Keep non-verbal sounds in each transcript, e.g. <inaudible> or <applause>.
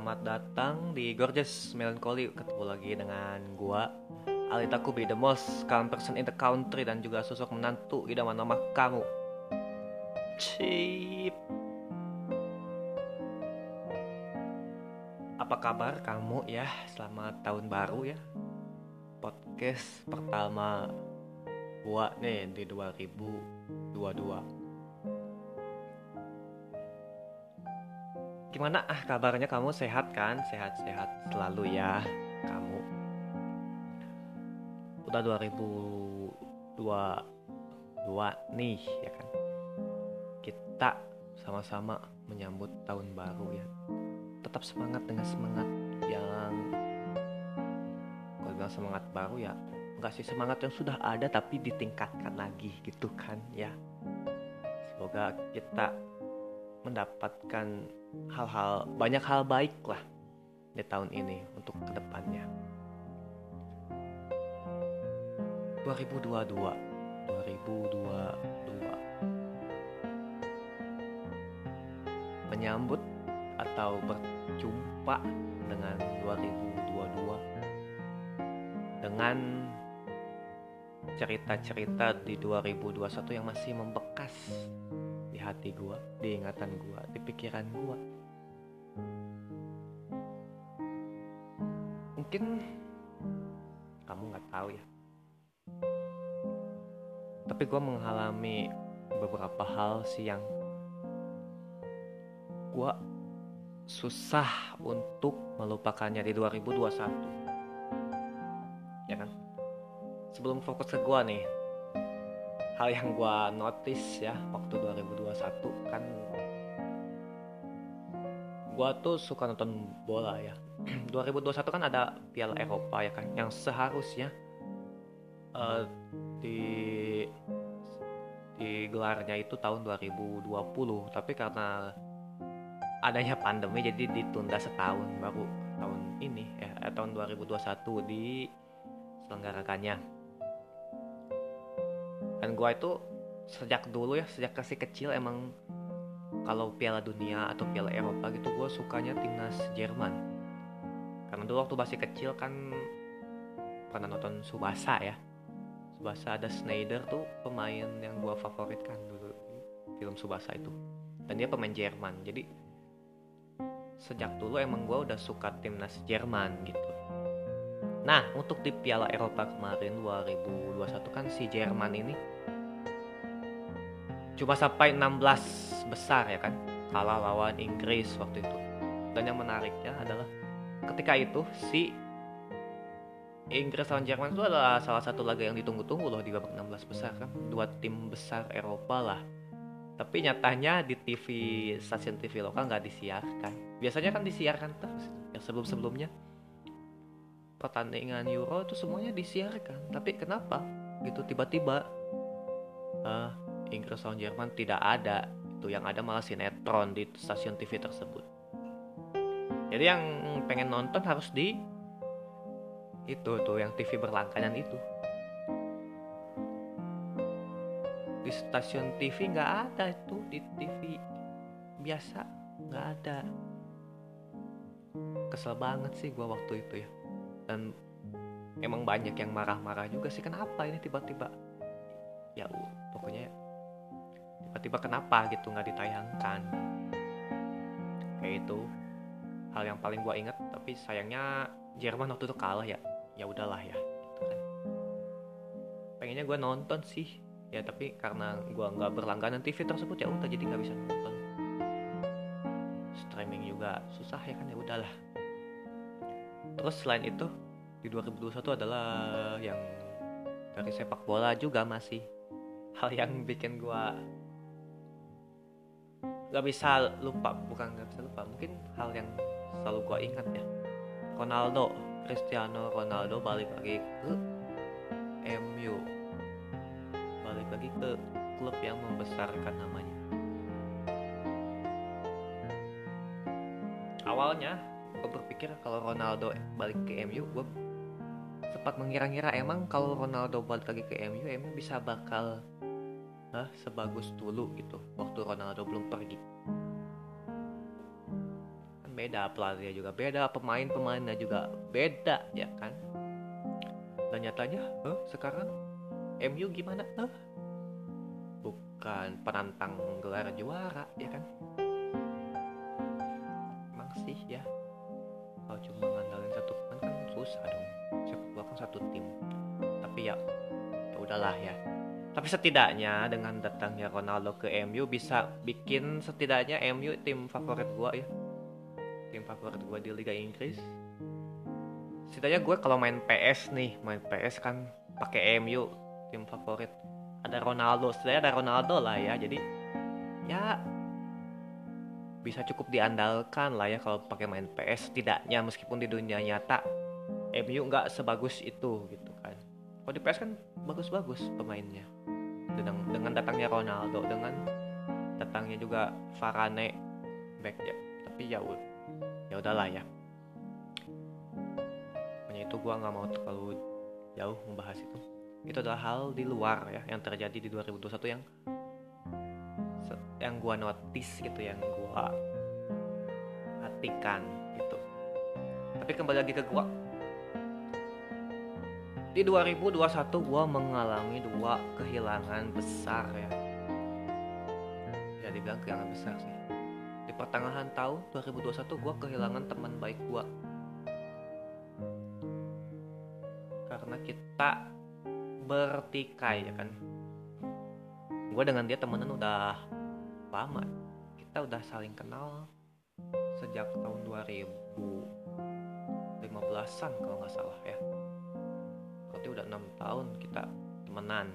Selamat datang di Gorgeous Melancholy. Ketemu lagi dengan gua Alita Kubi, the most calm person in the country Dan juga sosok menantu idaman nama kamu. Cip. Apa kabar kamu ya? Selamat tahun baru ya. Podcast pertama gua nih di 2022 Gimana ah kabarnya kamu sehat kan? Sehat-sehat selalu ya kamu. Udah 2022 nih ya kan. Kita sama-sama menyambut tahun baru ya. Tetap semangat dengan semangat yang kalau semangat baru ya enggak sih semangat yang sudah ada tapi ditingkatkan lagi gitu kan ya. Semoga kita mendapatkan hal-hal banyak hal baik lah di tahun ini untuk ke depannya 2022 2022 menyambut atau berjumpa dengan 2022 dengan cerita-cerita di 2021 yang masih membekas hati gue, di ingatan gue, di pikiran gue. Mungkin kamu nggak tahu ya. Tapi gue mengalami beberapa hal sih yang gue susah untuk melupakannya di 2021. Ya kan? Sebelum fokus ke gue nih, hal yang gue notice ya waktu 2021 kan gue tuh suka nonton bola ya. <clears throat> 2021 kan ada Piala Eropa ya kan yang seharusnya uh, di di gelarnya itu tahun 2020 tapi karena adanya pandemi jadi ditunda setahun baru tahun ini ya eh, tahun 2021 diselenggarakannya. Dan gue itu sejak dulu ya sejak kasih kecil emang kalau Piala Dunia atau Piala Eropa gitu gue sukanya timnas Jerman. Karena dulu waktu masih kecil kan pernah nonton Subasa ya. Subasa ada Schneider tuh pemain yang gue favoritkan dulu film Subasa itu. Dan dia pemain Jerman jadi sejak dulu emang gue udah suka timnas Jerman gitu. Nah, untuk di Piala Eropa kemarin 2021 kan si Jerman ini cuma sampai 16 besar ya kan? Kalah lawan Inggris waktu itu. Dan yang menariknya adalah ketika itu si Inggris lawan Jerman itu adalah salah satu laga yang ditunggu-tunggu loh di babak 16 besar kan? Dua tim besar Eropa lah. Tapi nyatanya di TV stasiun TV lokal nggak disiarkan. Biasanya kan disiarkan terus. Yang sebelum-sebelumnya. Pertandingan Euro itu semuanya disiarkan. Tapi kenapa? Gitu tiba-tiba uh, Inggris lawan Jerman tidak ada. Itu yang ada malah sinetron di stasiun TV tersebut. Jadi yang pengen nonton harus di itu tuh yang TV berlangganan itu. Di stasiun TV nggak ada itu di TV biasa nggak ada. Kesel banget sih gua waktu itu ya. Dan emang banyak yang marah-marah juga sih kenapa ini tiba-tiba? Ya pokoknya tiba-tiba kenapa gitu nggak ditayangkan? Kayak itu hal yang paling gue inget tapi sayangnya Jerman waktu itu kalah ya. Ya udahlah ya gitu kan. Pengennya gue nonton sih. Ya tapi karena gue nggak berlangganan TV tersebut ya udah jadi nggak bisa nonton. Streaming juga susah ya kan ya udahlah. Terus selain itu di 2021 adalah yang dari sepak bola juga masih. Hal yang bikin gua gak bisa lupa bukan gak bisa lupa mungkin hal yang selalu gua ingat ya. Ronaldo Cristiano Ronaldo balik lagi ke MU balik lagi ke klub yang membesarkan namanya. Awalnya gue berpikir kalau Ronaldo balik ke MU gue sempat mengira-ngira emang kalau Ronaldo balik lagi ke MU emang bisa bakal sebagus dulu gitu waktu Ronaldo belum pergi. Kan beda pelatihnya juga beda pemain-pemainnya juga beda ya kan? Dan nyatanya huh, sekarang MU gimana? Huh? bukan penantang gelar juara ya kan? Emang sih ya. Kalau cuma ngandalin satu pemain kan susah dong. Bola kan satu tim. Tapi ya ya udahlah ya tapi setidaknya dengan datangnya Ronaldo ke MU bisa bikin setidaknya MU tim favorit gua ya. Tim favorit gua di Liga Inggris. Setidaknya gue kalau main PS nih main PS kan pakai MU tim favorit. Ada Ronaldo setidaknya ada Ronaldo lah ya. Jadi ya bisa cukup diandalkan lah ya kalau pakai main PS setidaknya meskipun di dunia nyata MU nggak sebagus itu gitu kan. Kalau di PS kan bagus-bagus pemainnya. Dengan dengan datangnya Ronaldo dengan datangnya juga Varane back ya tapi ya ya udahlah ya. Pokoknya itu gua nggak mau terlalu jauh membahas itu. Itu adalah hal di luar ya yang terjadi di 2021 yang yang gua notice gitu yang gua hatikan gitu. Tapi kembali lagi ke gua di 2021 gue mengalami dua kehilangan besar ya. Ya dibilang kehilangan besar sih. Di pertengahan tahun 2021 gue kehilangan teman baik gue karena kita bertikai ya kan? Gue dengan dia temenan udah lama. Kita udah saling kenal sejak tahun 2015an kalau nggak salah ya berarti udah enam tahun kita temenan.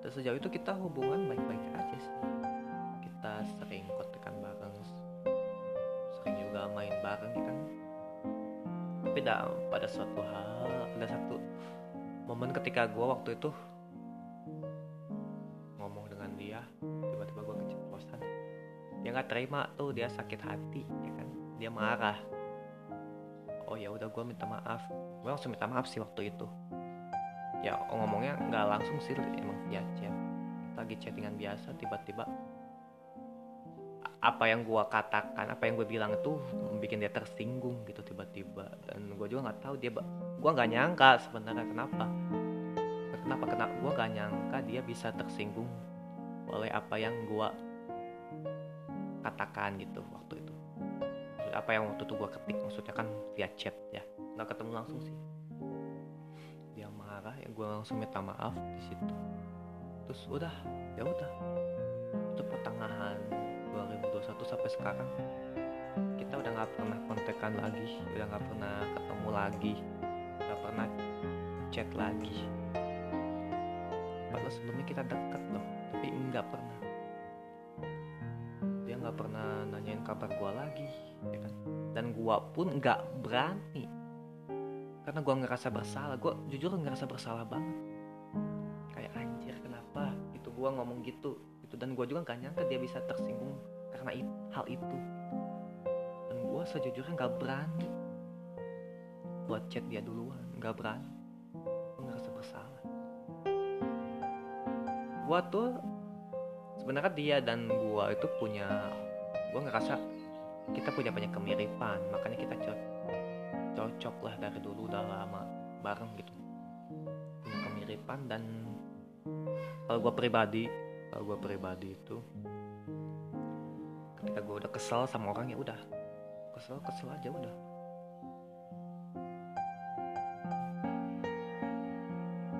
Dan sejauh itu kita hubungan baik-baik aja sih. Kita sering kontekan bareng sering juga main bareng ya kan? Tapi dah, pada suatu hal ada satu momen ketika gue waktu itu ngomong dengan dia tiba-tiba gue keceplosan. Dia nggak terima tuh dia sakit hati ya kan? Dia marah oh ya udah gue minta maaf. Gue langsung minta maaf sih waktu itu. Ya ngomongnya nggak langsung sih emang via chat lagi chattingan biasa tiba-tiba apa yang gue katakan apa yang gue bilang itu bikin dia tersinggung gitu tiba-tiba. Dan gue juga nggak tahu dia gue nggak nyangka sebenarnya kenapa. Kenapa kenapa gue nggak nyangka dia bisa tersinggung oleh apa yang gue katakan gitu waktu apa yang waktu itu gue ketik maksudnya kan via chat ya. Nggak ketemu langsung sih. Dia marah ya gue langsung minta maaf di situ. Terus udah ya udah. Itu pertengahan 2021 sampai sekarang. Kita udah nggak pernah kontekan lagi udah nggak pernah ketemu lagi nggak pernah chat lagi. Padahal sebelumnya kita deket loh tapi nggak pernah. Dia nggak pernah kabar gua lagi ya kan? Dan gua pun nggak berani. Karena gua ngerasa bersalah gua jujur ngerasa bersalah banget. Kayak anjir kenapa itu gua ngomong gitu? Itu dan gua juga nggak nyangka dia bisa tersinggung karena it, hal itu. Dan gue sejujurnya nggak berani buat chat dia duluan. Nggak berani. Gue ngerasa bersalah. Gue tuh sebenarnya dia dan gue itu punya gue ngerasa kita punya banyak kemiripan makanya kita co cocok lah dari dulu udah lama bareng gitu. Punya kemiripan dan kalau gue pribadi kalau gue pribadi itu ketika gue udah kesel sama orang ya udah. Kesel kesel aja udah.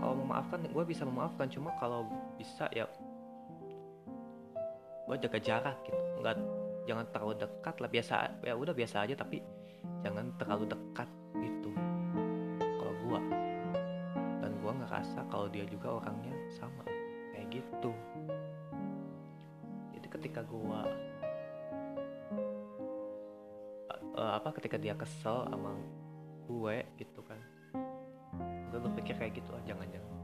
Kalau memaafkan gue bisa memaafkan cuma kalau bisa ya gue jaga jarak gitu. Nggak jangan terlalu dekat lah biasa ya udah biasa aja tapi jangan terlalu dekat gitu. Kalau gue dan gue ngerasa kalau dia juga orangnya sama kayak gitu. Jadi ketika gue uh, apa ketika dia kesel sama gue gitu kan gue berpikir kayak gitu ah jangan-jangan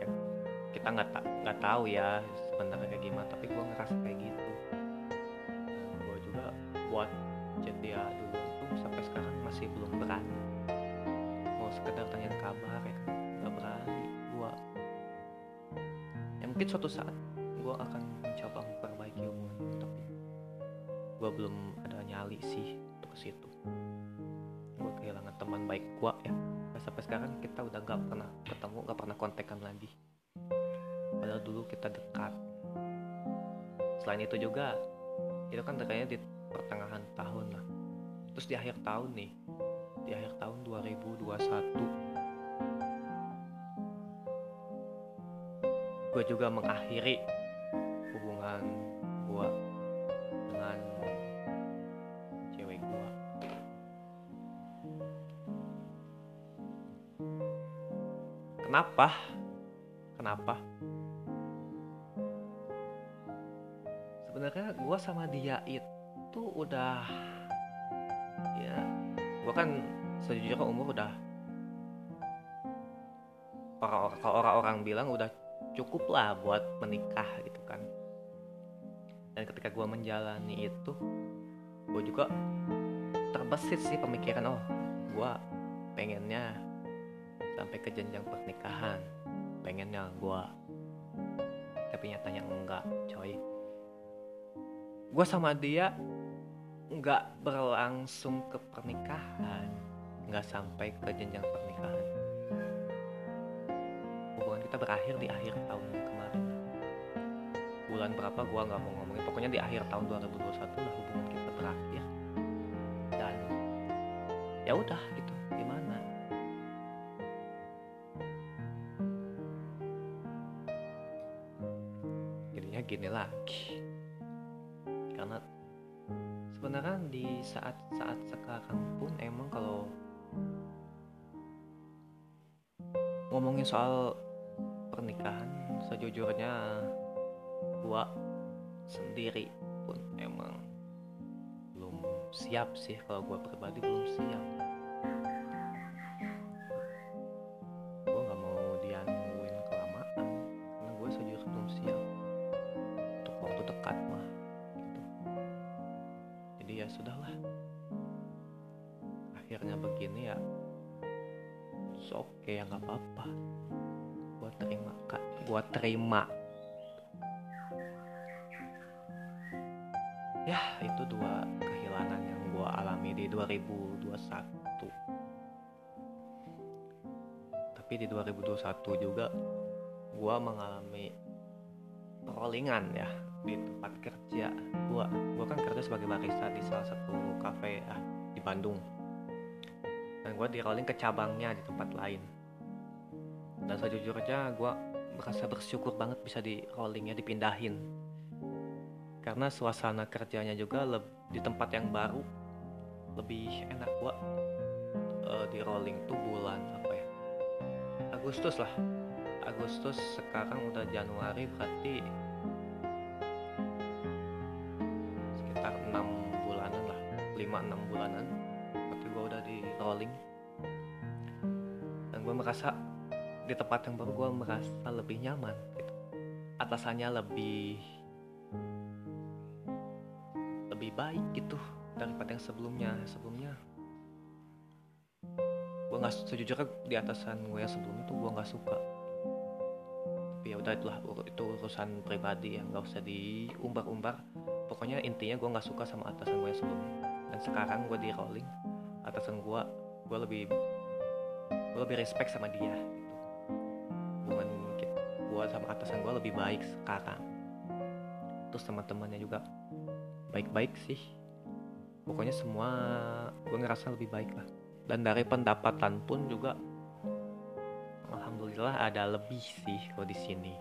ya kita nggak ta nggak tahu ya sebenarnya kayak gimana tapi gue ngerasa kayak gitu buat chat dia dulu sampai sekarang masih belum berani. Mau sekedar tanya kabar ya nggak berani. Gue ya mungkin suatu saat gue akan mencoba memperbaiki hubungan tapi gue belum ada nyali sih untuk ke situ. Gue kehilangan teman baik gue ya. Nah, sampai sekarang kita udah gak pernah ketemu gak pernah kontekan lagi. Padahal dulu kita dekat. Selain itu juga itu kan dekatnya di pertengahan tahun lah. Terus di akhir tahun nih di akhir tahun 2021 gue juga mengakhiri hubungan gue dengan cewek gue kenapa? Kenapa? Sebenarnya gue sama dia itu udah ya gue kan sejujurnya umur udah kalau orang-orang bilang udah cukup lah buat menikah gitu kan. Dan ketika gue menjalani itu gue juga terbesit sih pemikiran oh gue pengennya sampai ke jenjang pernikahan pengennya gue tapi nyatanya enggak coy. Gue sama dia nggak berlangsung ke pernikahan nggak sampai ke jenjang pernikahan. Hubungan kita berakhir di akhir tahun kemarin. Bulan berapa gue nggak mau ngomongin. Pokoknya di akhir tahun 2021 lah hubungan kita berakhir. Dan ya udah gitu gimana? Jadinya gini lagi sebenarnya di saat-saat sekarang pun emang kalau ngomongin soal pernikahan sejujurnya gua sendiri pun emang belum siap sih kalau gua pribadi belum siap ya sudahlah. Akhirnya begini ya. Oke ya nggak apa-apa. Gua terima kak. Gua terima. Ya itu dua kehilangan yang gue alami di 2021 tapi di 2021 juga gue mengalami rollingan ya di tempat kerja gue kan kerja sebagai barista di salah satu cafe ah, di Bandung. Dan gue di rolling ke cabangnya di tempat lain. Dan sejujurnya gue merasa bersyukur banget bisa di rollingnya dipindahin. Karena suasana kerjanya juga di tempat yang baru lebih enak gua uh, di rolling tuh bulan apa ya Agustus lah. Agustus sekarang udah Januari berarti 5-6 bulanan. Berarti gua udah di rolling. Dan gua merasa di tempat yang baru gua merasa lebih nyaman gitu. Atasannya lebih lebih baik gitu daripada yang sebelumnya. Sebelumnya gue nggak sejujurnya di atasan gue yang sebelumnya tuh gue nggak suka. Tapi ya udah itulah itu urusan pribadi yang nggak usah diumbar-umbar. Pokoknya intinya gue nggak suka sama atasan gue yang sebelumnya dan sekarang gue di rolling atasan gue gue lebih gue lebih respect sama dia gitu. Hubungan gue sama atasan gue lebih baik sekarang. Terus teman-temannya juga baik-baik sih. Pokoknya semua gue ngerasa lebih baik lah. Dan dari pendapatan pun juga alhamdulillah ada lebih sih kalau di sini.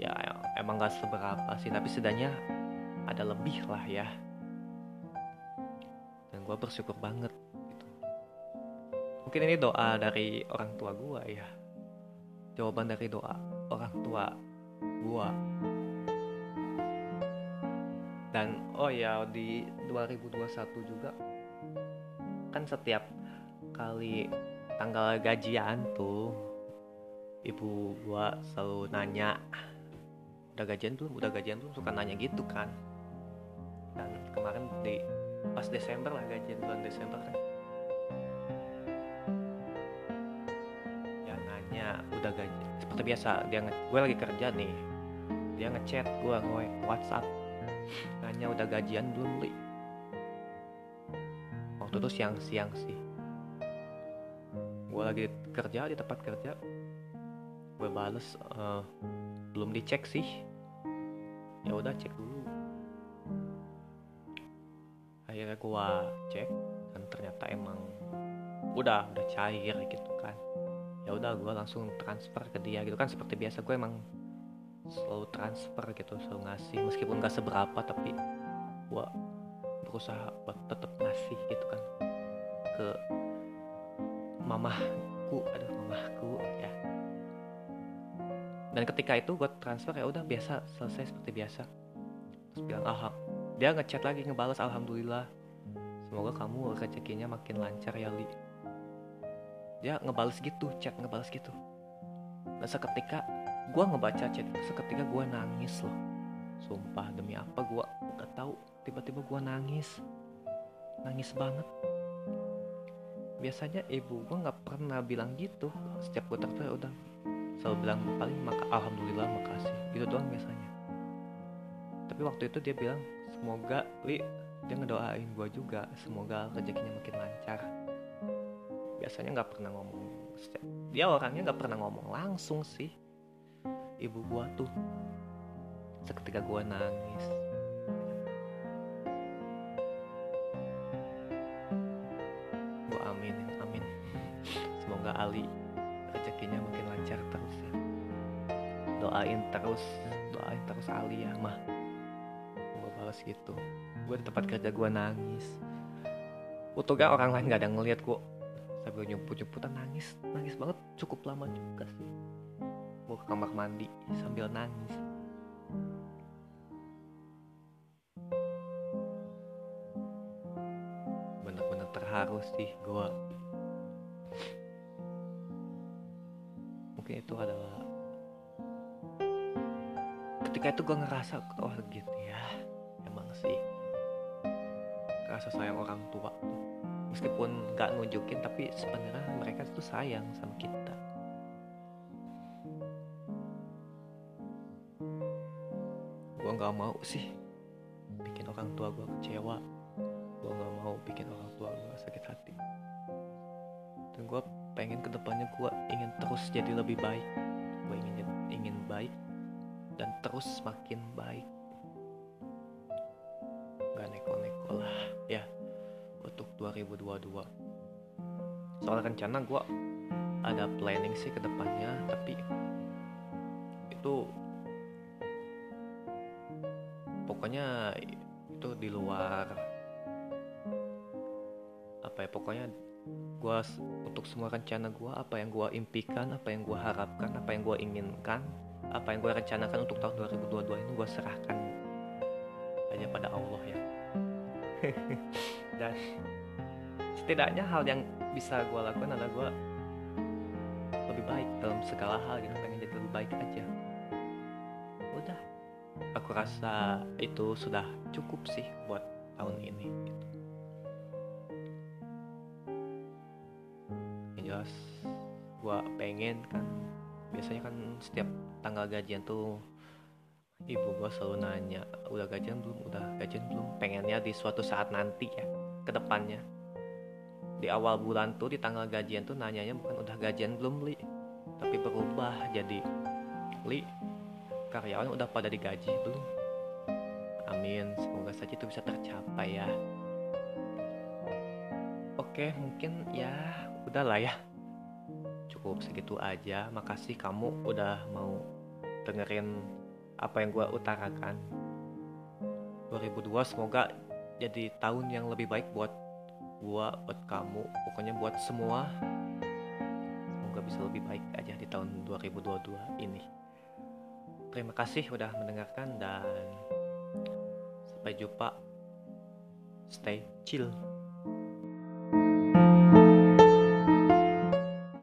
Ya emang gak seberapa sih tapi setidaknya ada lebih lah ya gue bersyukur banget gitu. mungkin ini doa dari orang tua gue ya. Jawaban dari doa orang tua gue dan oh ya di 2021 juga kan setiap kali tanggal gajian tuh ibu gua selalu nanya. Udah gajian tuh udah gajian tuh suka nanya gitu kan. Dan kemarin di pas Desember lah gajian bulan Desember kan. Ya nanya udah gaji? Seperti biasa dia gue lagi kerja nih. Dia ngechat gue gue WhatsApp. Nanya udah gajian belum li? Waktu itu siang-siang sih. Gue lagi kerja di tempat kerja. Gue bales uh, belum dicek sih. Ya udah cek dulu gue cek dan ternyata emang udah udah cair gitu kan. Ya udah gue langsung transfer ke dia gitu kan. Seperti biasa gue emang selalu transfer gitu selalu ngasih. Meskipun gak seberapa tapi gue berusaha buat tetap ngasih gitu kan. Ke mamahku aduh mamahku ya. Dan ketika itu gue transfer ya udah biasa selesai seperti biasa. Terus bilang aham dia ngechat lagi ngebalas alhamdulillah semoga kamu rezekinya makin lancar ya li. Dia ngebales gitu chat ngebales gitu. Nah seketika gue ngebaca chat itu seketika gue nangis loh. Sumpah demi apa gue nggak tahu. Tiba-tiba gue nangis. Nangis banget. Biasanya ibu gue nggak pernah bilang gitu. Setiap gue tertulis udah selalu bilang paling maka alhamdulillah makasih. Gitu doang biasanya. Tapi waktu itu dia bilang semoga li dia ngedoain gue juga semoga rezekinya makin lancar. Biasanya nggak pernah ngomong dia orangnya nggak pernah ngomong langsung sih. Ibu gua tuh seketika gua nangis. Gua amin amin semoga Ali rezekinya makin lancar terus ya. Doain terus doain terus Ali ya mah. Gua balas gitu gua di tempat kerja gua nangis. Untungnya orang lain gak ada ngeliat gua. Sambil nyumput-nyumputan nangis. Nangis banget cukup lama juga sih. Mau ke kamar mandi sambil nangis. Bener-bener terharu sih gue mungkin itu adalah ketika itu gue ngerasa oh gitu ya. Emang sih rasa sayang orang tua meskipun nggak nunjukin tapi sebenarnya mereka tuh sayang sama kita. Nggak mau sih bikin orang tua gue kecewa. Gue nggak mau bikin orang tua gue sakit hati. Dan gue pengen ke depannya gue ingin terus jadi lebih baik. Gue ingin ingin baik dan terus makin baik 2022 soal rencana gue ada planning sih ke depannya tapi itu pokoknya itu di luar apa ya pokoknya gue untuk semua rencana gue apa yang gue impikan apa yang gue harapkan apa yang gue inginkan apa yang gue rencanakan untuk tahun 2022 ini gue serahkan hanya pada Allah ya. <laughs> Dan setidaknya hal yang bisa gue lakukan adalah gue lebih baik dalam segala hal gitu. Pengen jadi lebih baik aja. Aku rasa itu sudah cukup sih buat tahun ini gitu. yang jelas gue pengen kan biasanya kan setiap tanggal gajian tuh ibu gue selalu nanya udah gajian belum? Udah gajian belum? Pengennya di suatu saat nanti ya ke depannya di awal bulan tuh di tanggal gajian tuh nanyanya bukan udah gajian belum li tapi berubah jadi li karyawan udah pada digaji belum? Amin, semoga saja itu bisa tercapai ya. Oke, mungkin ya udahlah ya. Cukup segitu aja. Makasih kamu udah mau dengerin apa yang gue utarakan. 2002 semoga jadi tahun yang lebih baik buat gue, buat kamu, pokoknya buat semua. Semoga bisa lebih baik aja di tahun 2022 ini. Terima kasih sudah mendengarkan dan sampai jumpa. Stay chill.